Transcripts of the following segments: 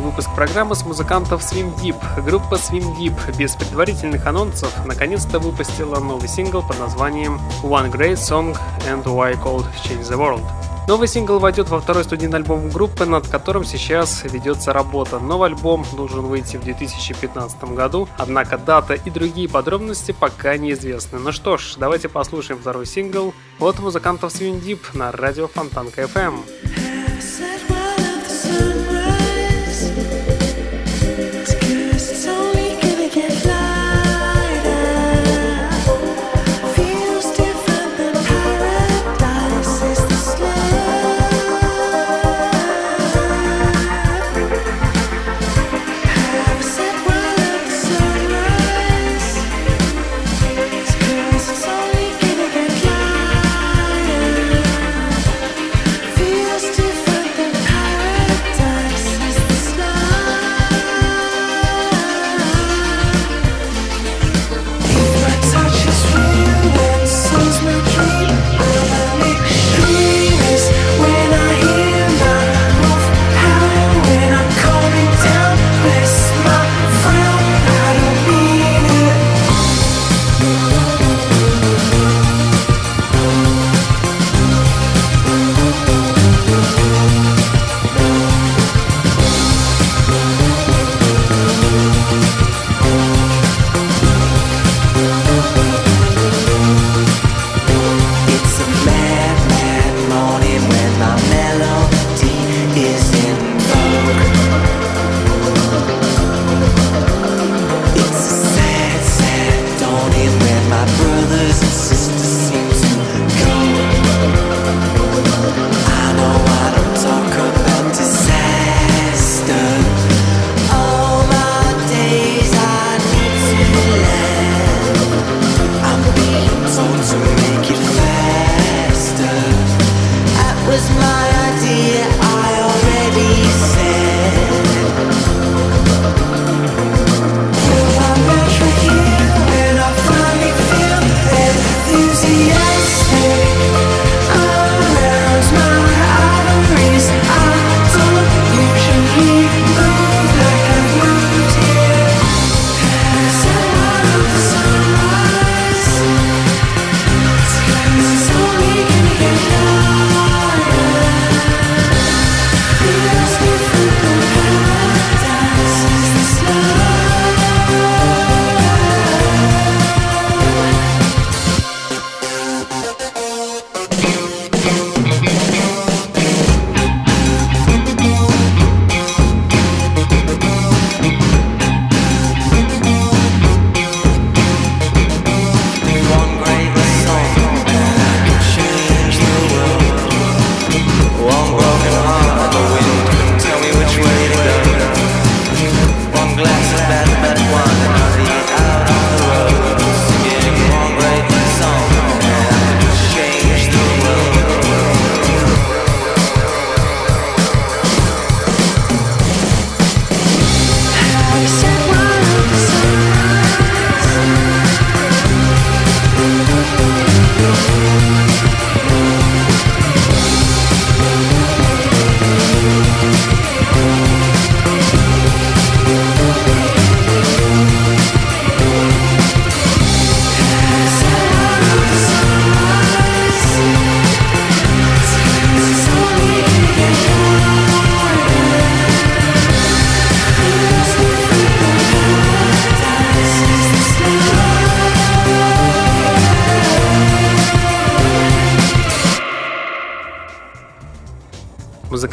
выпуск программы с музыкантов Swim Deep. Группа Swim Deep без предварительных анонсов наконец-то выпустила новый сингл под названием One Great Song and Why Called Change the World. Новый сингл войдет во второй студийный альбом группы, над которым сейчас ведется работа. Новый альбом должен выйти в 2015 году, однако дата и другие подробности пока неизвестны. Ну что ж, давайте послушаем второй сингл от музыкантов Swing Deep на радио Фонтанка FM.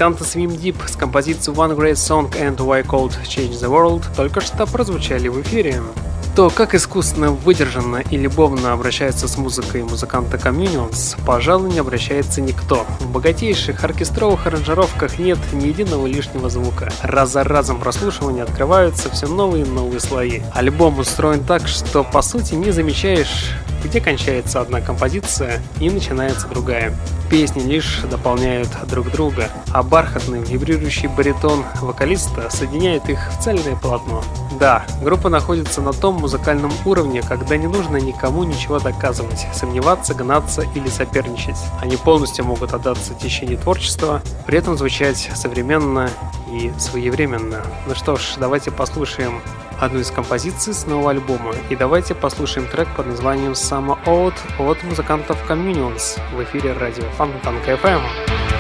Музыканты Swim Deep с композицией One Great Song and Why Called Change the World только что прозвучали в эфире. То, как искусственно, выдержанно и любовно обращается с музыкой музыканта Communions, пожалуй, не обращается никто. В богатейших оркестровых аранжировках нет ни единого лишнего звука. Раз за разом прослушивания открываются все новые и новые слои. Альбом устроен так, что по сути не замечаешь где кончается одна композиция и начинается другая. Песни лишь дополняют друг друга, а бархатный вибрирующий баритон вокалиста соединяет их в цельное полотно. Да, группа находится на том музыкальном уровне, когда не нужно никому ничего доказывать, сомневаться, гнаться или соперничать. Они полностью могут отдаться течению творчества, при этом звучать современно и своевременно. Ну что ж, давайте послушаем одну из композиций с нового альбома. И давайте послушаем трек под названием Summer Out от музыкантов Communions в эфире радио Фонтанка FM.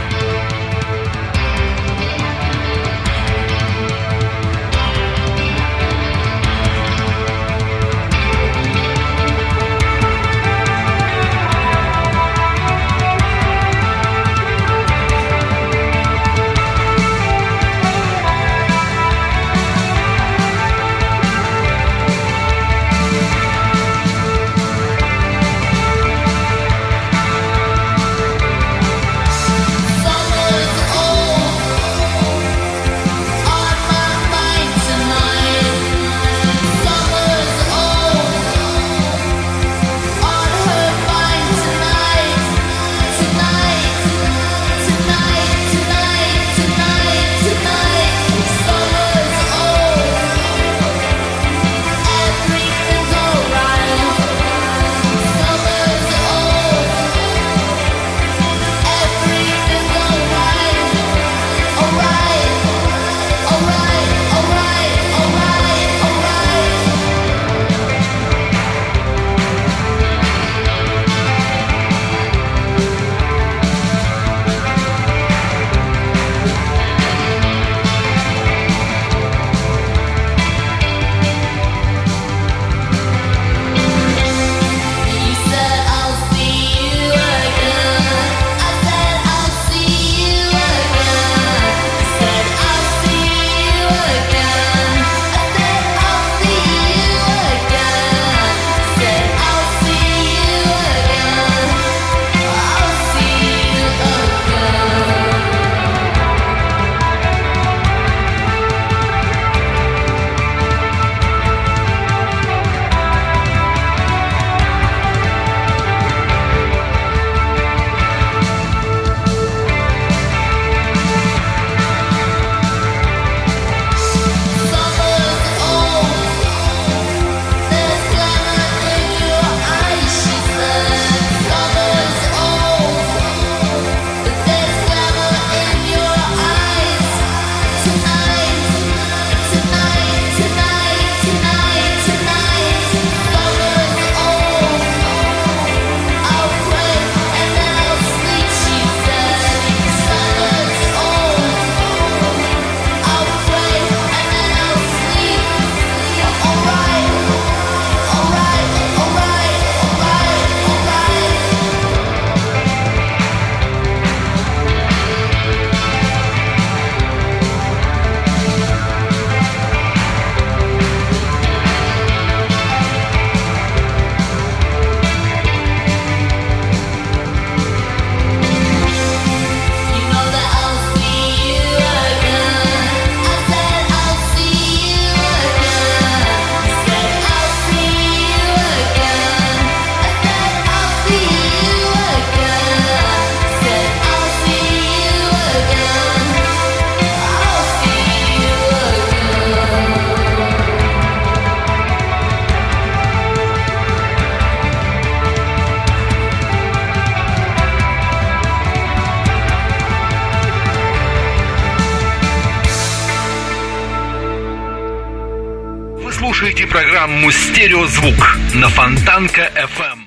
Программу «Стереозвук» на Фонтанка FM.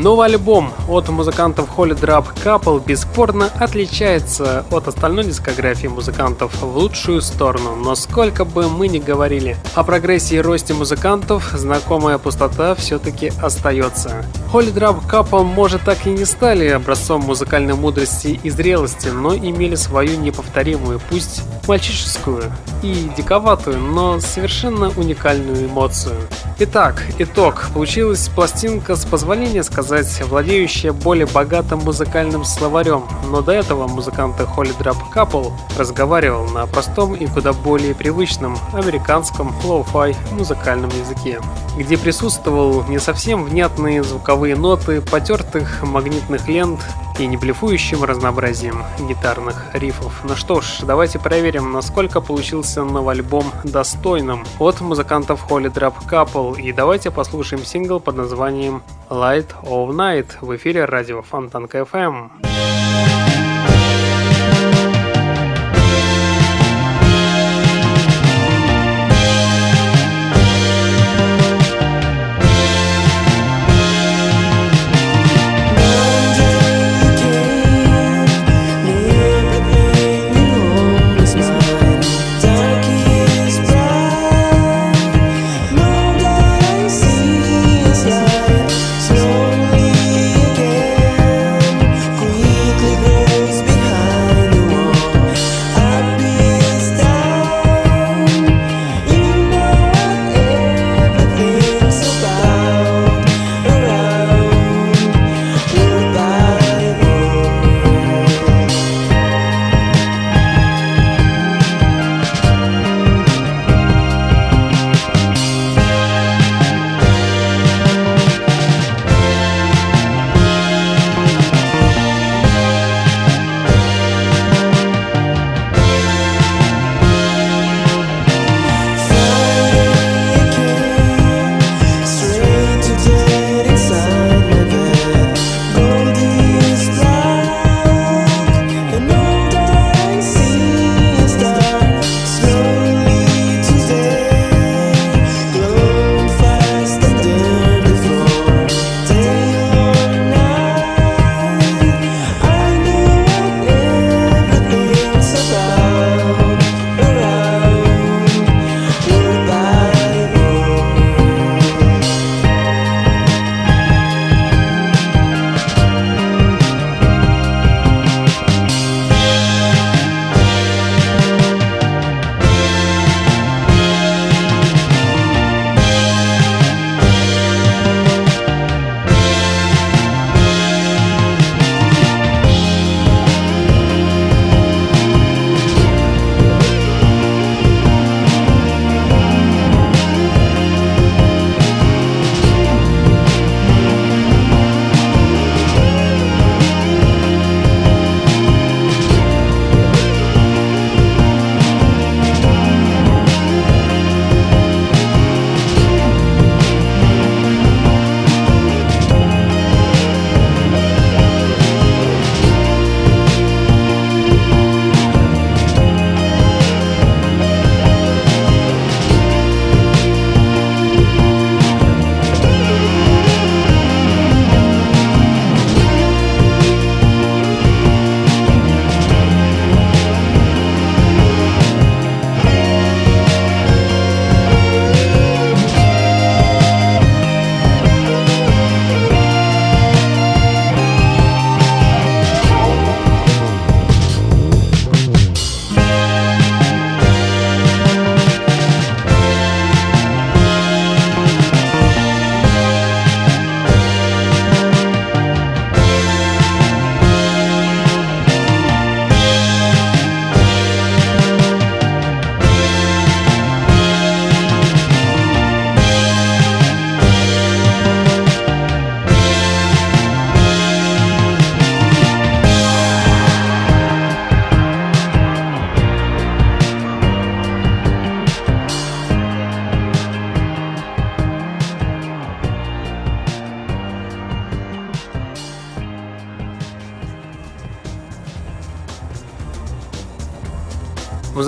Новый альбом от музыкантов Holy Drop Couple бесспорно отличается от остальной дискографии музыкантов в лучшую сторону, но сколько бы мы ни говорили о прогрессии и росте музыкантов, знакомая пустота все-таки остается. Holy Drop Couple, может, так и не стали образцом музыкальной мудрости и зрелости, но имели свою неповторимую, пусть мальчишескую и диковатую, но совершенно уникальную эмоцию. Итак, итог. Получилась пластинка, с позволения сказать, владеющая более богатым музыкальным словарем, но до этого музыканты Holydrug Couple разговаривал на простом и куда более привычном американском lo-fi музыкальном языке, где присутствовал не совсем внятные звуковые ноты потертых магнитных лент и не блефующим разнообразием гитарных рифов. Ну что ж, давайте проверим, насколько получился новый альбом достойным от музыкантов Holy Drop Couple. И давайте послушаем сингл под названием Light of Night в эфире радио Фонтанка FM.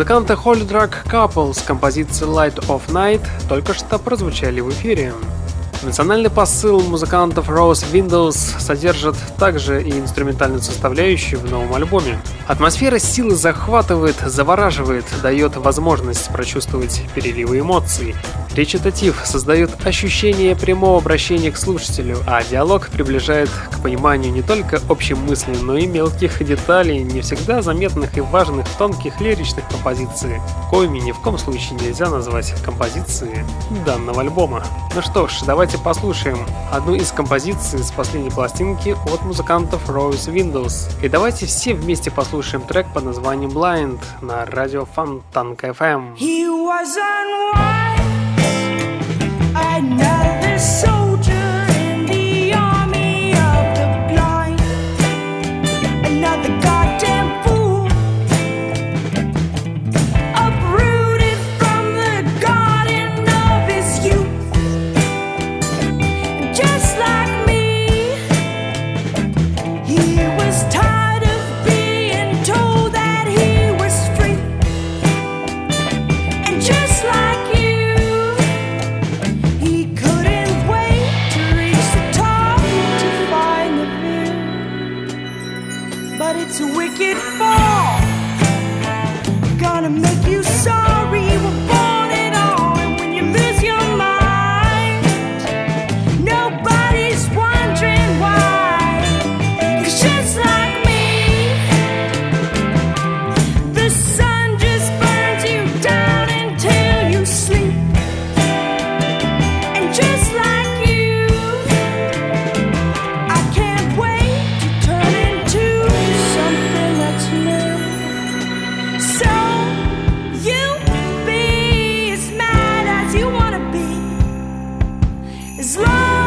Музыканты Holy Drug Couple с композицией Light of Night только что прозвучали в эфире. Национальный посыл музыкантов Rose Windows содержит также и инструментальную составляющую в новом альбоме. Атмосфера силы захватывает, завораживает, дает возможность прочувствовать переливы эмоций. Речитатив создает ощущение прямого обращения к слушателю, а диалог приближает к пониманию не только общей мысли, но и мелких деталей, не всегда заметных и важных тонких лиричных композиций, коими ни в коем случае нельзя назвать композиции данного альбома. Ну что ж, давайте послушаем одну из композиций с последней пластинки от музыкантов Rose Windows. И давайте все вместе послушаем трек под названием Blind на радио Фонтанка FM. He was I know there's so As long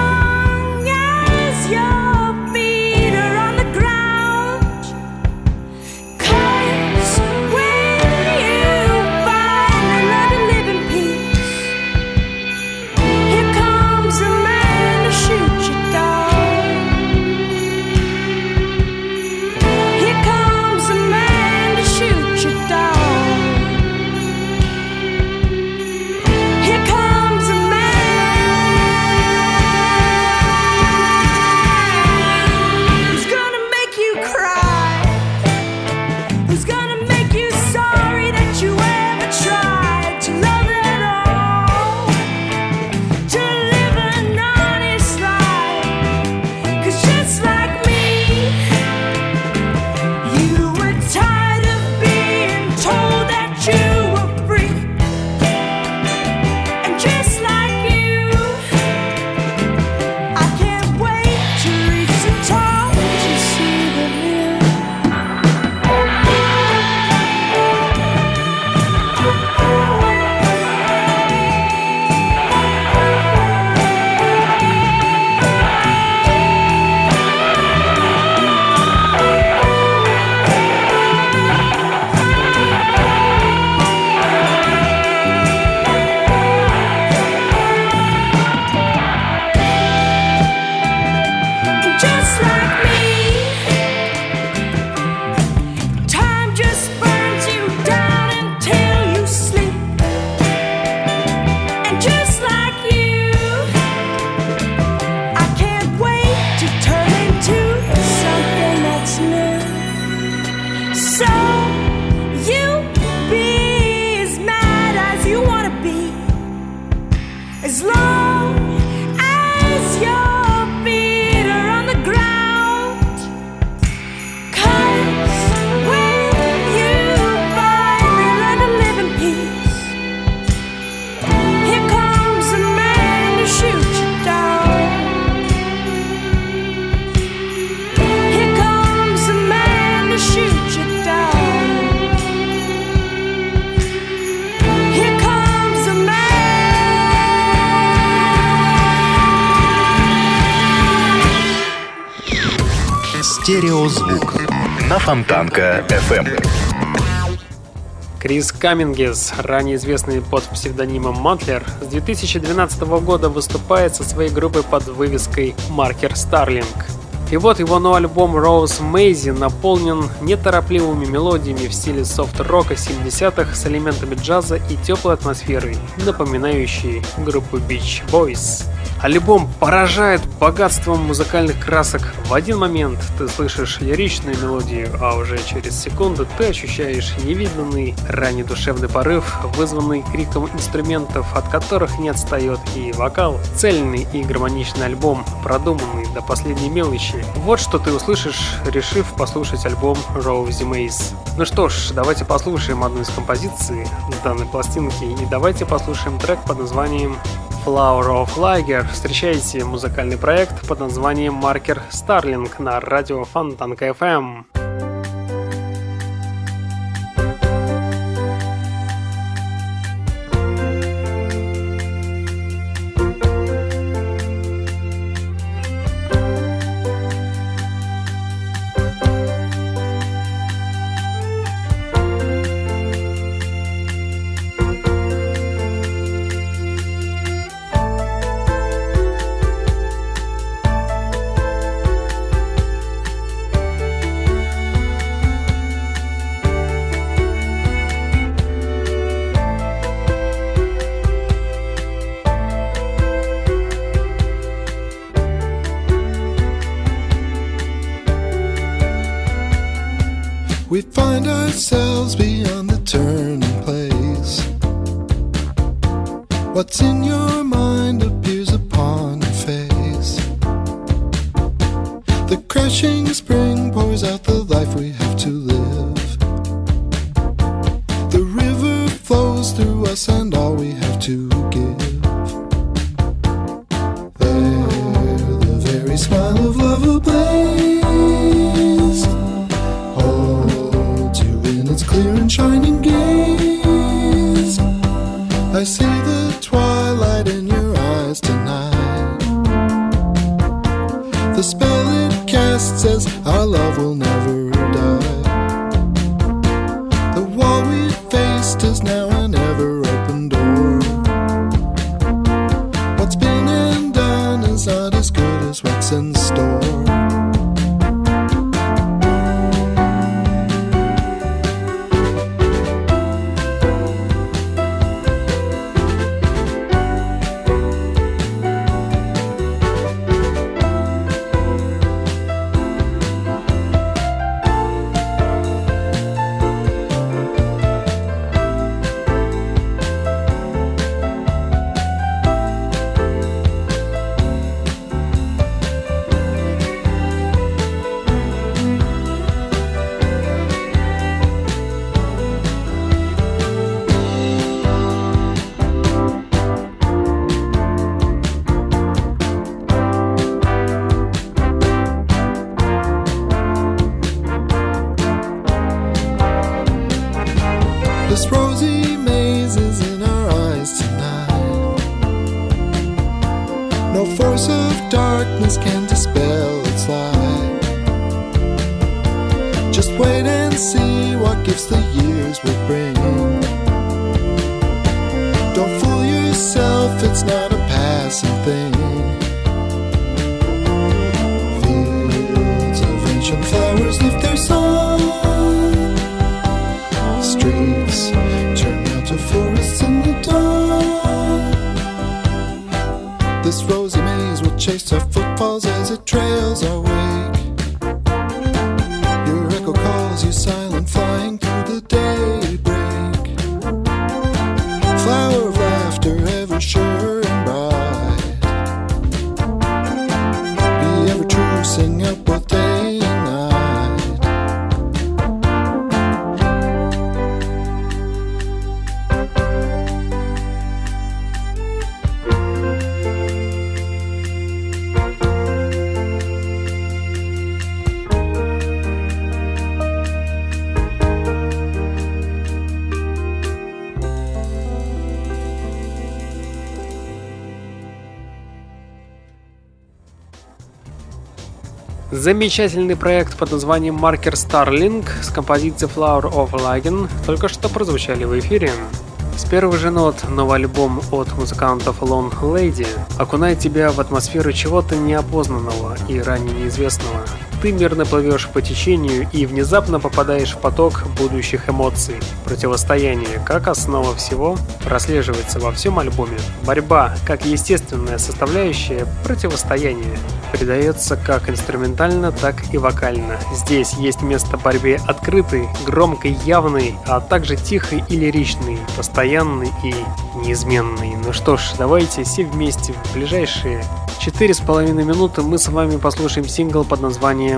so Стереозвук на Фонтанка FM. Крис Камингес, ранее известный под псевдонимом Мантлер, с 2012 года выступает со своей группой под вывеской Маркер Старлинг. И вот его новый альбом Rose Maisie наполнен неторопливыми мелодиями в стиле софт-рока 70-х с элементами джаза и теплой атмосферой, напоминающей группу Beach Boys. Альбом поражает богатством музыкальных красок. В один момент ты слышишь лиричную мелодию, а уже через секунду ты ощущаешь невиданный ранний душевный порыв, вызванный криком инструментов, от которых не отстает и вокал. Цельный и гармоничный альбом, продуманный до последней мелочи. Вот что ты услышишь, решив послушать альбом Rosie Maze. Ну что ж, давайте послушаем одну из композиций данной пластинки и давайте послушаем трек под названием Flower of Liger встречайте музыкальный проект под названием Маркер Starling на радио Фонтанка FM. Замечательный проект под названием Marker Starlink с композицией Flower of Lagen только что прозвучали в эфире. С первых же нот новый альбом от музыкантов Lone Lady окунает тебя в атмосферу чего-то неопознанного и ранее неизвестного. Ты мирно плывешь по течению и внезапно попадаешь в поток будущих эмоций. Противостояние, как основа всего, прослеживается во всем альбоме. Борьба, как естественная составляющая противостояния, придается как инструментально, так и вокально. Здесь есть место борьбе открытой, громкой, явной, а также тихой и лиричной, постоянной и неизменной. Ну что ж, давайте все вместе в ближайшие четыре с половиной минуты мы с вами послушаем сингл под названием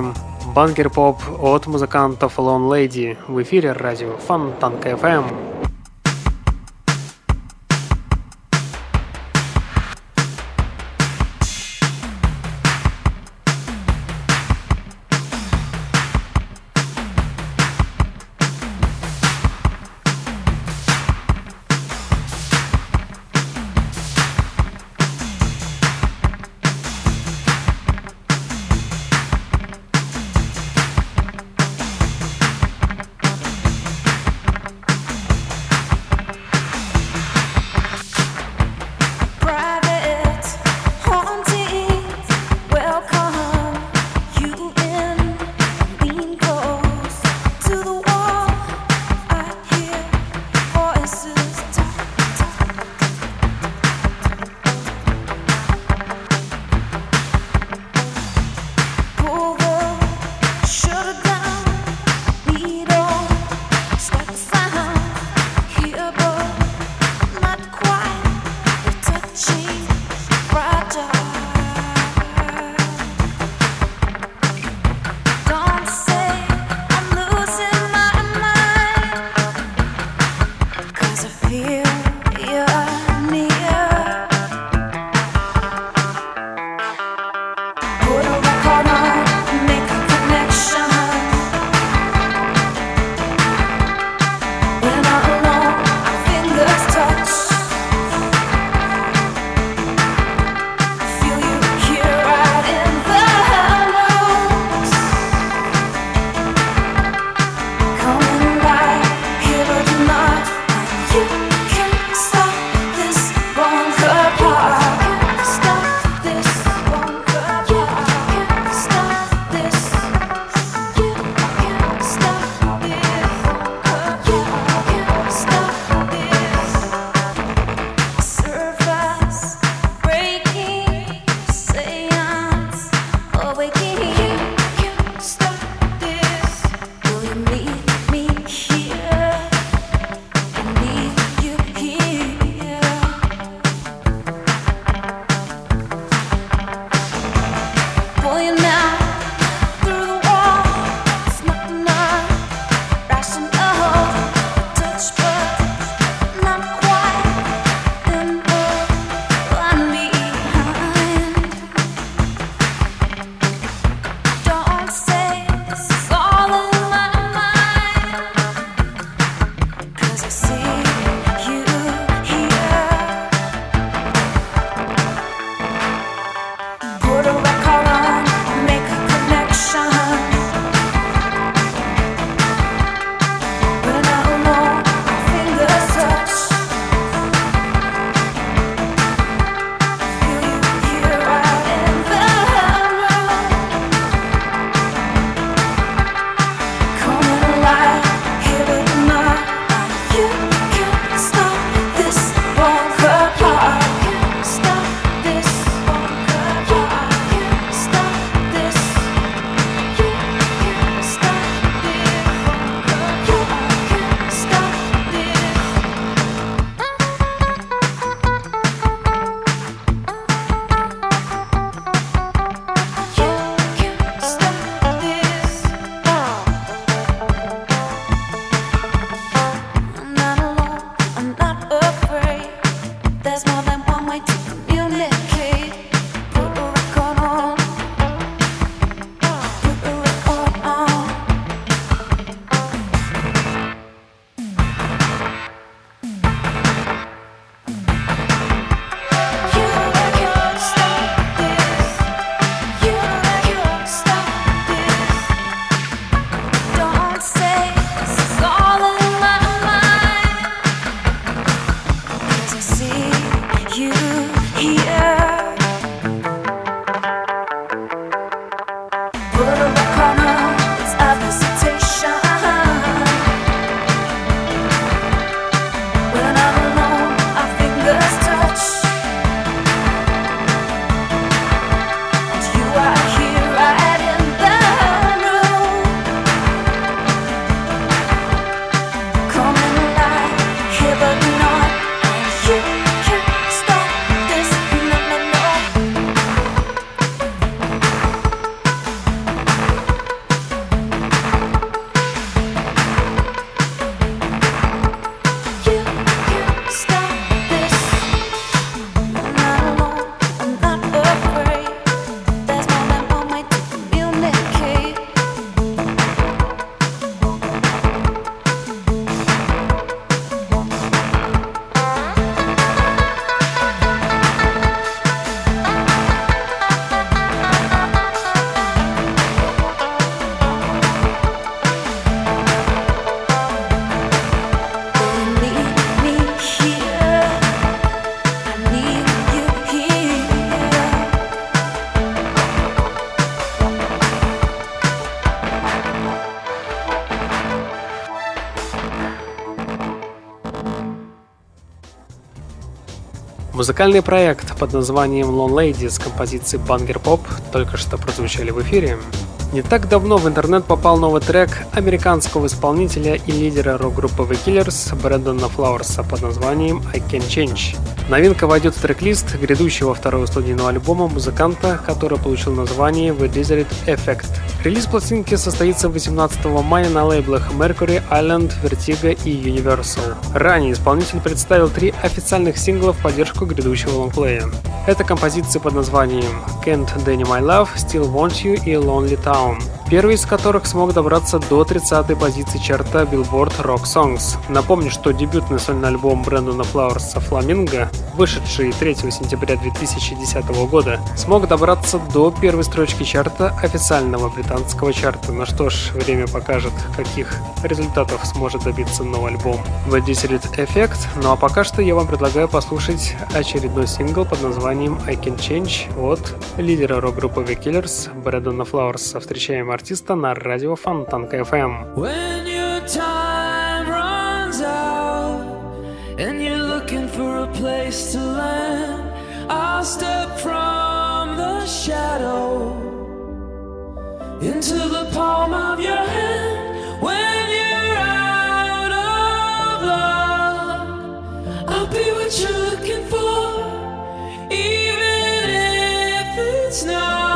Банкер Поп от музыкантов Lone Lady в эфире радио Фонтанка FM. Музыкальный проект под названием Lone Lady с композицией Banger Pop только что прозвучали в эфире. Не так давно в интернет попал новый трек американского исполнителя и лидера рок-группы The Killers Брэндона Флауэрса под названием I Can Change. Новинка войдет в трек-лист грядущего второго студийного альбома музыканта, который получил название The Desert Effect. Релиз пластинки состоится 18 мая на лейблах Mercury, Island, Vertigo и Universal. Ранее исполнитель представил три официальных сингла в поддержку грядущего лонгплея. Это композиции под названием Can't Deny My Love, Still Want You и Lonely Town. Первый из которых смог добраться до 30-й позиции чарта Billboard Rock Songs. Напомню, что дебютный сольный альбом Брэндона Флауэрса «Фламинго», вышедший 3 сентября 2010 года, смог добраться до первой строчки чарта официального британского чарта. Ну что ж, время покажет, каких результатов сможет добиться новый альбом The Desert Effect. Ну а пока что я вам предлагаю послушать очередной сингл под названием I Can Change от лидера рок-группы The Killers Брэдона Флауэрса встречаем артиста на радио Фонтанка FM. When your time place to land, I'll step from the shadow into the palm of your hand. When you're out of luck, I'll be what you're looking for, even if it's not.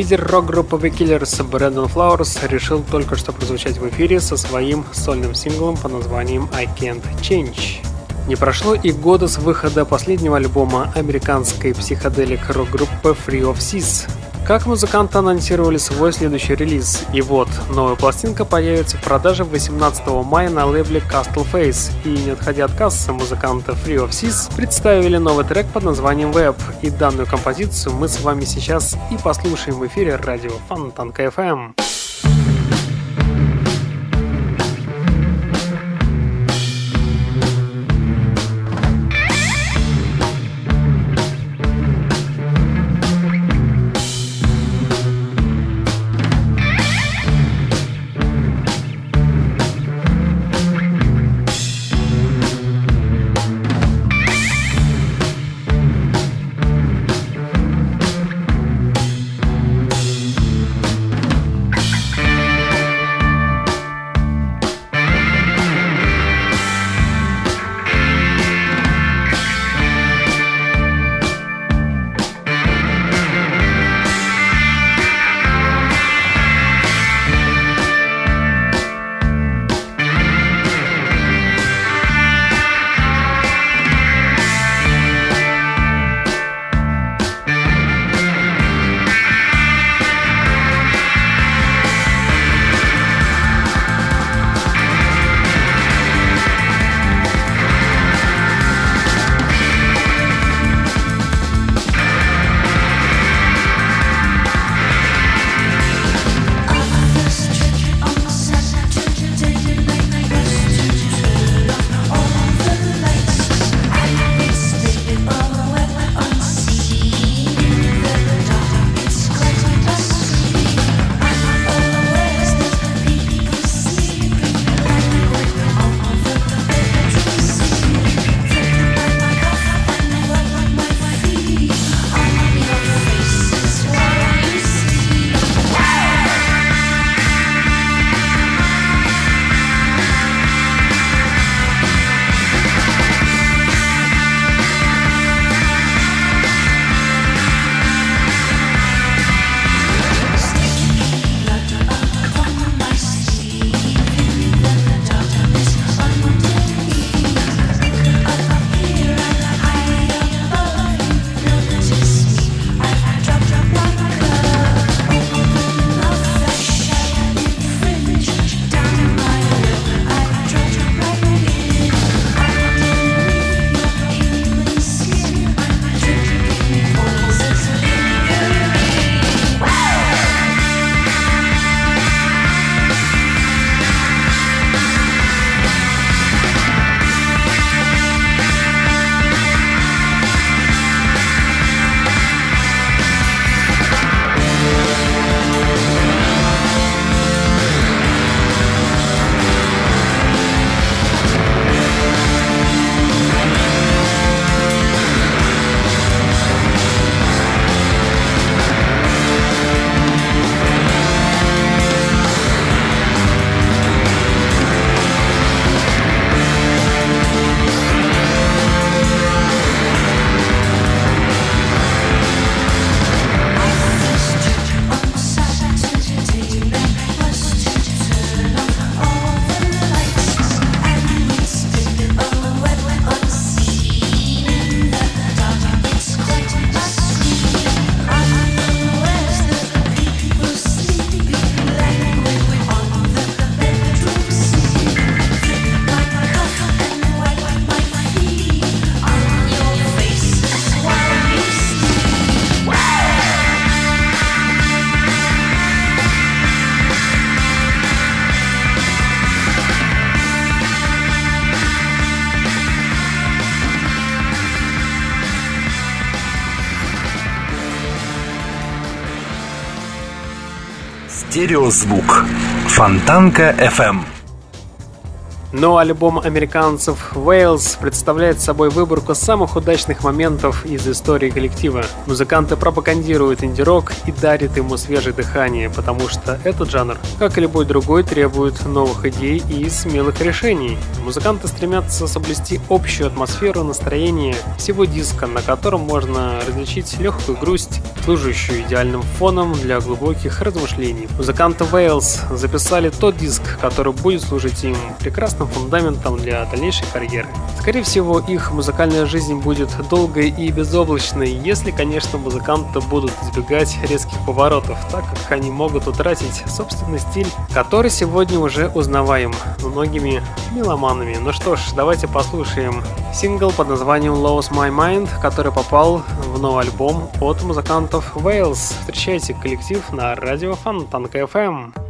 Лидер рок-группы The Killers Брэндон Флауэрс решил только что прозвучать в эфире со своим сольным синглом по названием I Can't Change. Не прошло и года с выхода последнего альбома американской психоделик рок-группы Free of Seas, как музыканты анонсировали свой следующий релиз, и вот, новая пластинка появится в продаже 18 мая на лейбле Castle Face, и не отходя от кассы, музыканты Free of Seas представили новый трек под названием Web, и данную композицию мы с вами сейчас и послушаем в эфире радио Фонтанка FM. Стереозвук. Фонтанка FM. Но альбом американцев Wales представляет собой выборку самых удачных моментов из истории коллектива. Музыканты пропагандируют инди-рок и дарят ему свежее дыхание, потому что этот жанр, как и любой другой, требует новых идей и смелых решений. Музыканты стремятся соблюсти общую атмосферу настроения всего диска, на котором можно различить легкую грусть, служащую идеальным фоном для глубоких размышлений. Музыканты Wales записали тот диск, который будет служить им прекрасным фундаментом для дальнейшей карьеры. Скорее всего, их музыкальная жизнь будет долгой и безоблачной, если, конечно, музыканты будут избегать резких поворотов, так как они могут утратить собственный стиль, который сегодня уже узнаваем многими меломанами. Ну что ж, давайте послушаем сингл под названием Lose My Mind, который попал в новый альбом от музыкантов Wales. Встречайте коллектив на радио Фонтанка FM.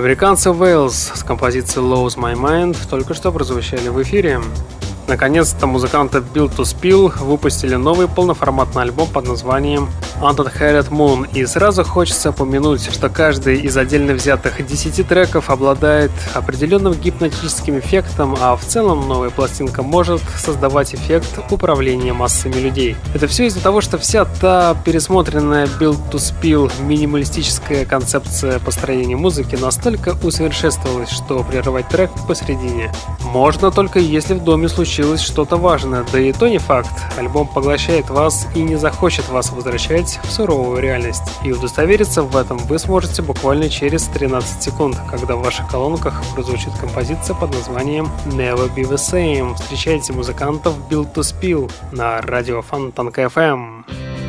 Американцы Wales с композицией Lose My Mind только что прозвучали в эфире. Наконец-то музыканты Build to Spill выпустили новый полноформатный альбом под названием Undead Moon, и сразу хочется упомянуть, что каждый из отдельно взятых 10 треков обладает определенным гипнотическим эффектом, а в целом новая пластинка может создавать эффект управления массами людей. Это все из-за того, что вся та пересмотренная Build to Spill минималистическая концепция построения музыки настолько усовершенствовалась, что прерывать трек посередине можно только если в доме случилось что-то важное, да и то не факт. Альбом поглощает вас и не захочет вас возвращать в суровую реальность. И удостовериться в этом вы сможете буквально через 13 секунд, когда в ваших колонках прозвучит композиция под названием Never Be The Same. Встречайте музыкантов Build to Spill на радио Фонтанка FM.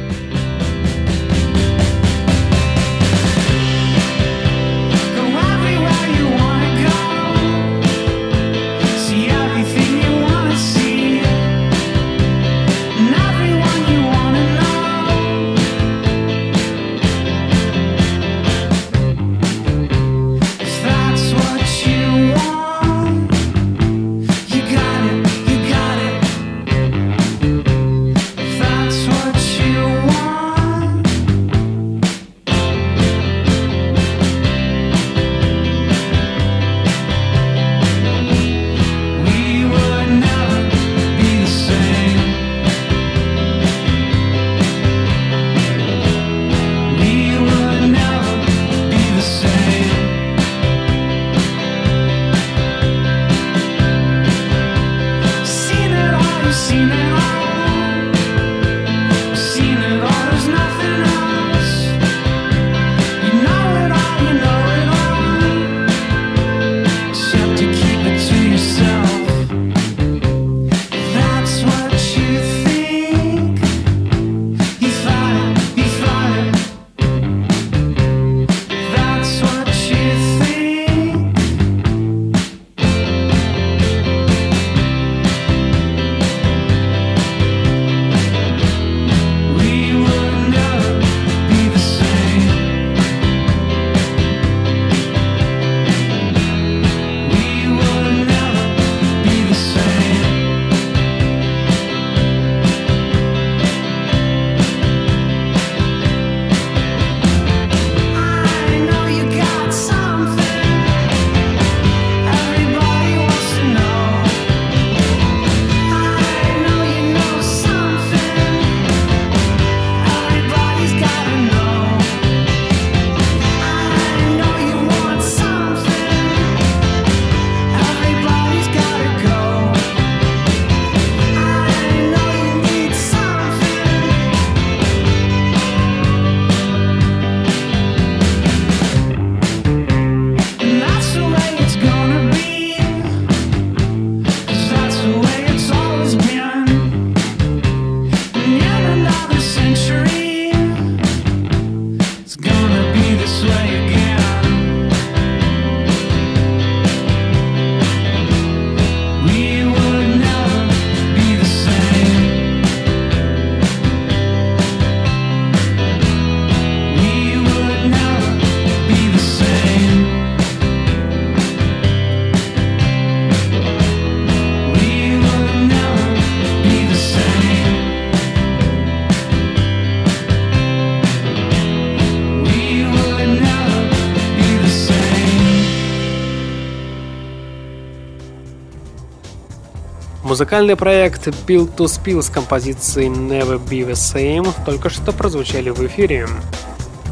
Музыкальный проект Build to Spill с композицией Never Be The Same только что прозвучали в эфире.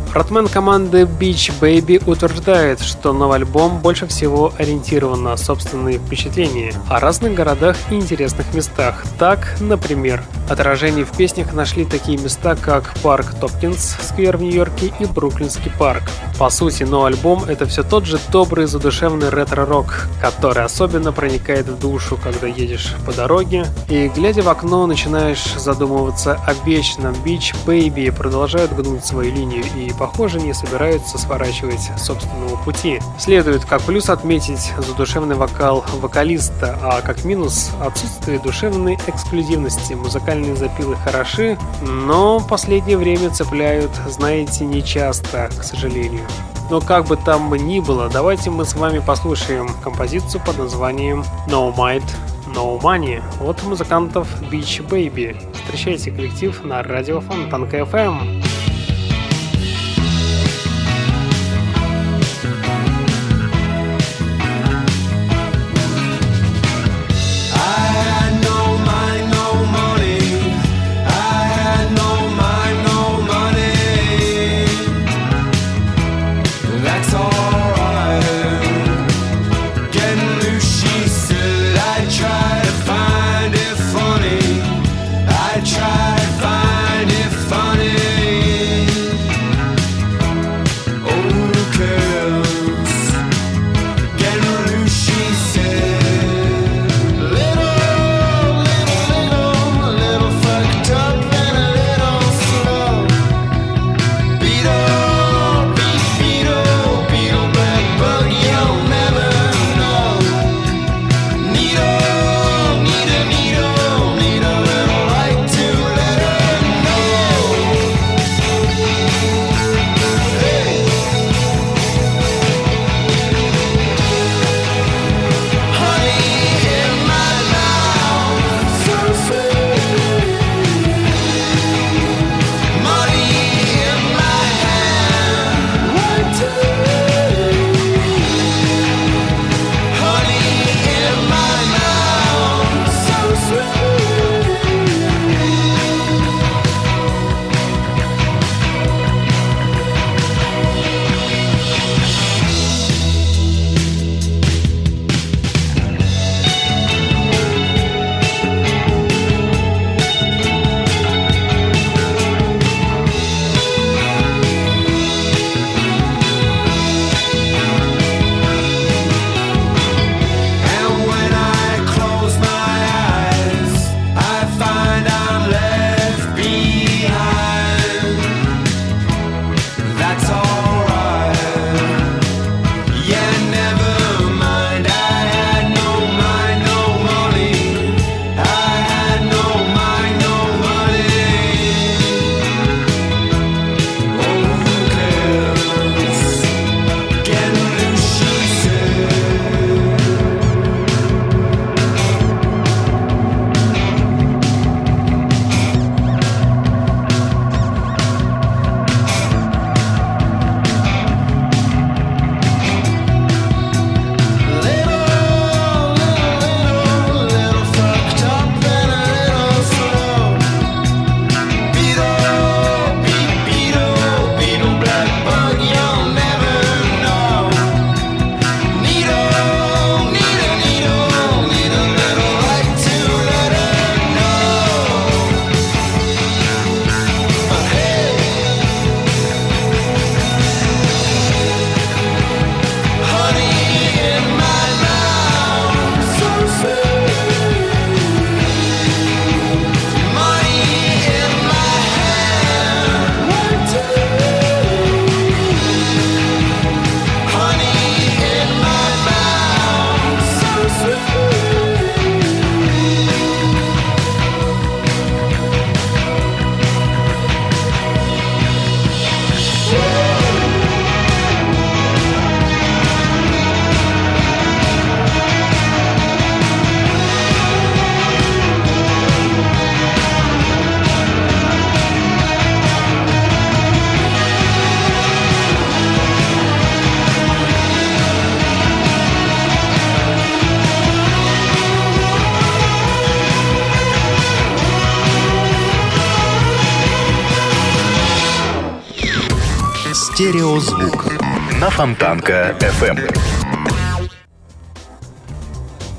Фронтмен команды Beach Baby утверждает, что новый альбом больше всего ориентирован на собственные впечатления о разных городах и интересных местах. Так, например, отражение в песнях нашли такие места, как парк Топкинс, сквер в Нью-Йорке и Бруклинский парк. По сути, новый альбом — это все тот же добрый задушевный ретро-рок, который особенно проникает в душу, когда едешь по дороге, и, глядя в окно, начинаешь задумываться о вечном. Beach Baby продолжают гнуть свою линию и похоже, не собираются сворачивать собственного пути. Следует как плюс отметить задушевный вокал вокалиста, а как минус отсутствие душевной эксклюзивности. Музыкальные запилы хороши, но последнее время цепляют, знаете, нечасто, к сожалению. Но как бы там ни было, давайте мы с вами послушаем композицию под названием No Might, No Money от музыкантов Beach Baby. Встречайте коллектив на радио Фонтанка FM. Стереозвук на Фонтанка FM.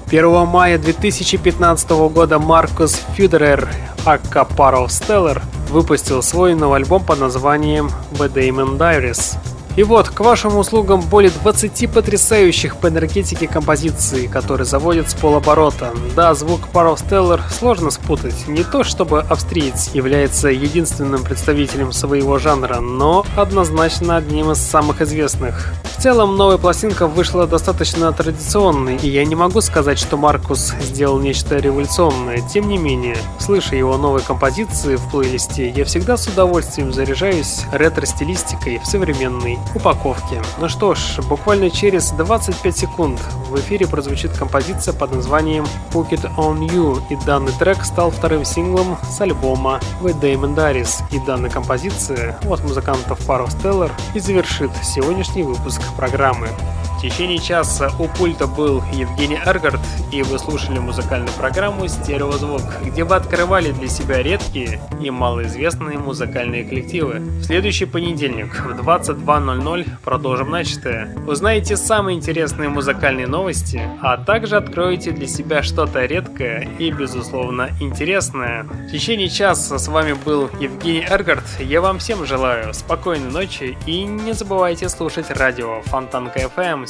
1 мая 2015 года Маркус Фюдерер, ака Parov Stellar, выпустил свой новый альбом под названием The Damon Diaries. И вот, к вашим услугам более 20 потрясающих по энергетике композиций, которые заводят с полоборота. Да, звук Parov Stellar сложно спутать. Не то, чтобы австриец является единственным представителем своего жанра, но однозначно одним из самых известных. В целом, новая пластинка вышла достаточно традиционной, и я не могу сказать, что Маркус сделал нечто революционное. Тем не менее, слыша его новые композиции в плейлисте, я всегда с удовольствием заряжаюсь ретро-стилистикой в современной упаковке. Ну что ж, буквально через 25 секунд в эфире прозвучит композиция под названием Hook It On You, и данный трек стал вторым синглом с альбома The Damon Diaries, и данная композиция от музыкантов Parov Stellar и завершит сегодняшний выпуск программы. В течение часа у пульта был Евгений Эргард, и вы слушали музыкальную программу «Стереозвук», где вы открывали для себя редкие и малоизвестные музыкальные коллективы. В следующий понедельник в 22.00 продолжим начатое. Узнаете самые интересные музыкальные новости, а также откроете для себя что-то редкое и, безусловно, интересное. В течение часа с вами был Евгений Эргард. Я вам всем желаю спокойной ночи и не забывайте слушать радио Фонтанка FM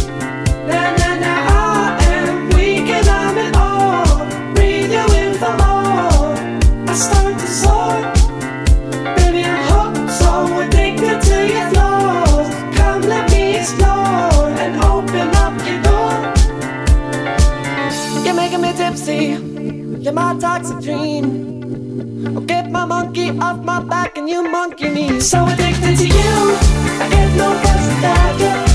off my back and you monkey me. So addicted to you, I get no rest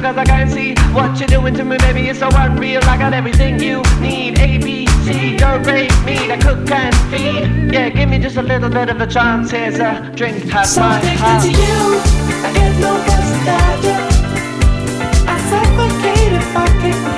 come a little closer, cause I can't see what you're doing to me, baby, it's so unreal. I got everything you need, A, B, C, don't rate me, that cook and feed. Yeah, give me just a little bit of a chance, here's a drink, have So my addicted heart. to you, I get no rest. I suffocate if I can't